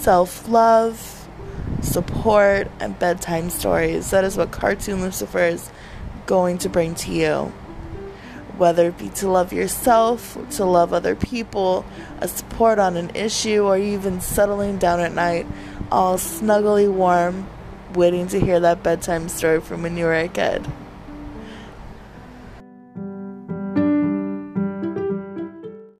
self love, support, and bedtime stories. That is what Cartoon Lucifer is going to bring to you. Whether it be to love yourself, to love other people, a support on an issue, or even settling down at night, all snuggly warm, waiting to hear that bedtime story from when you were a kid.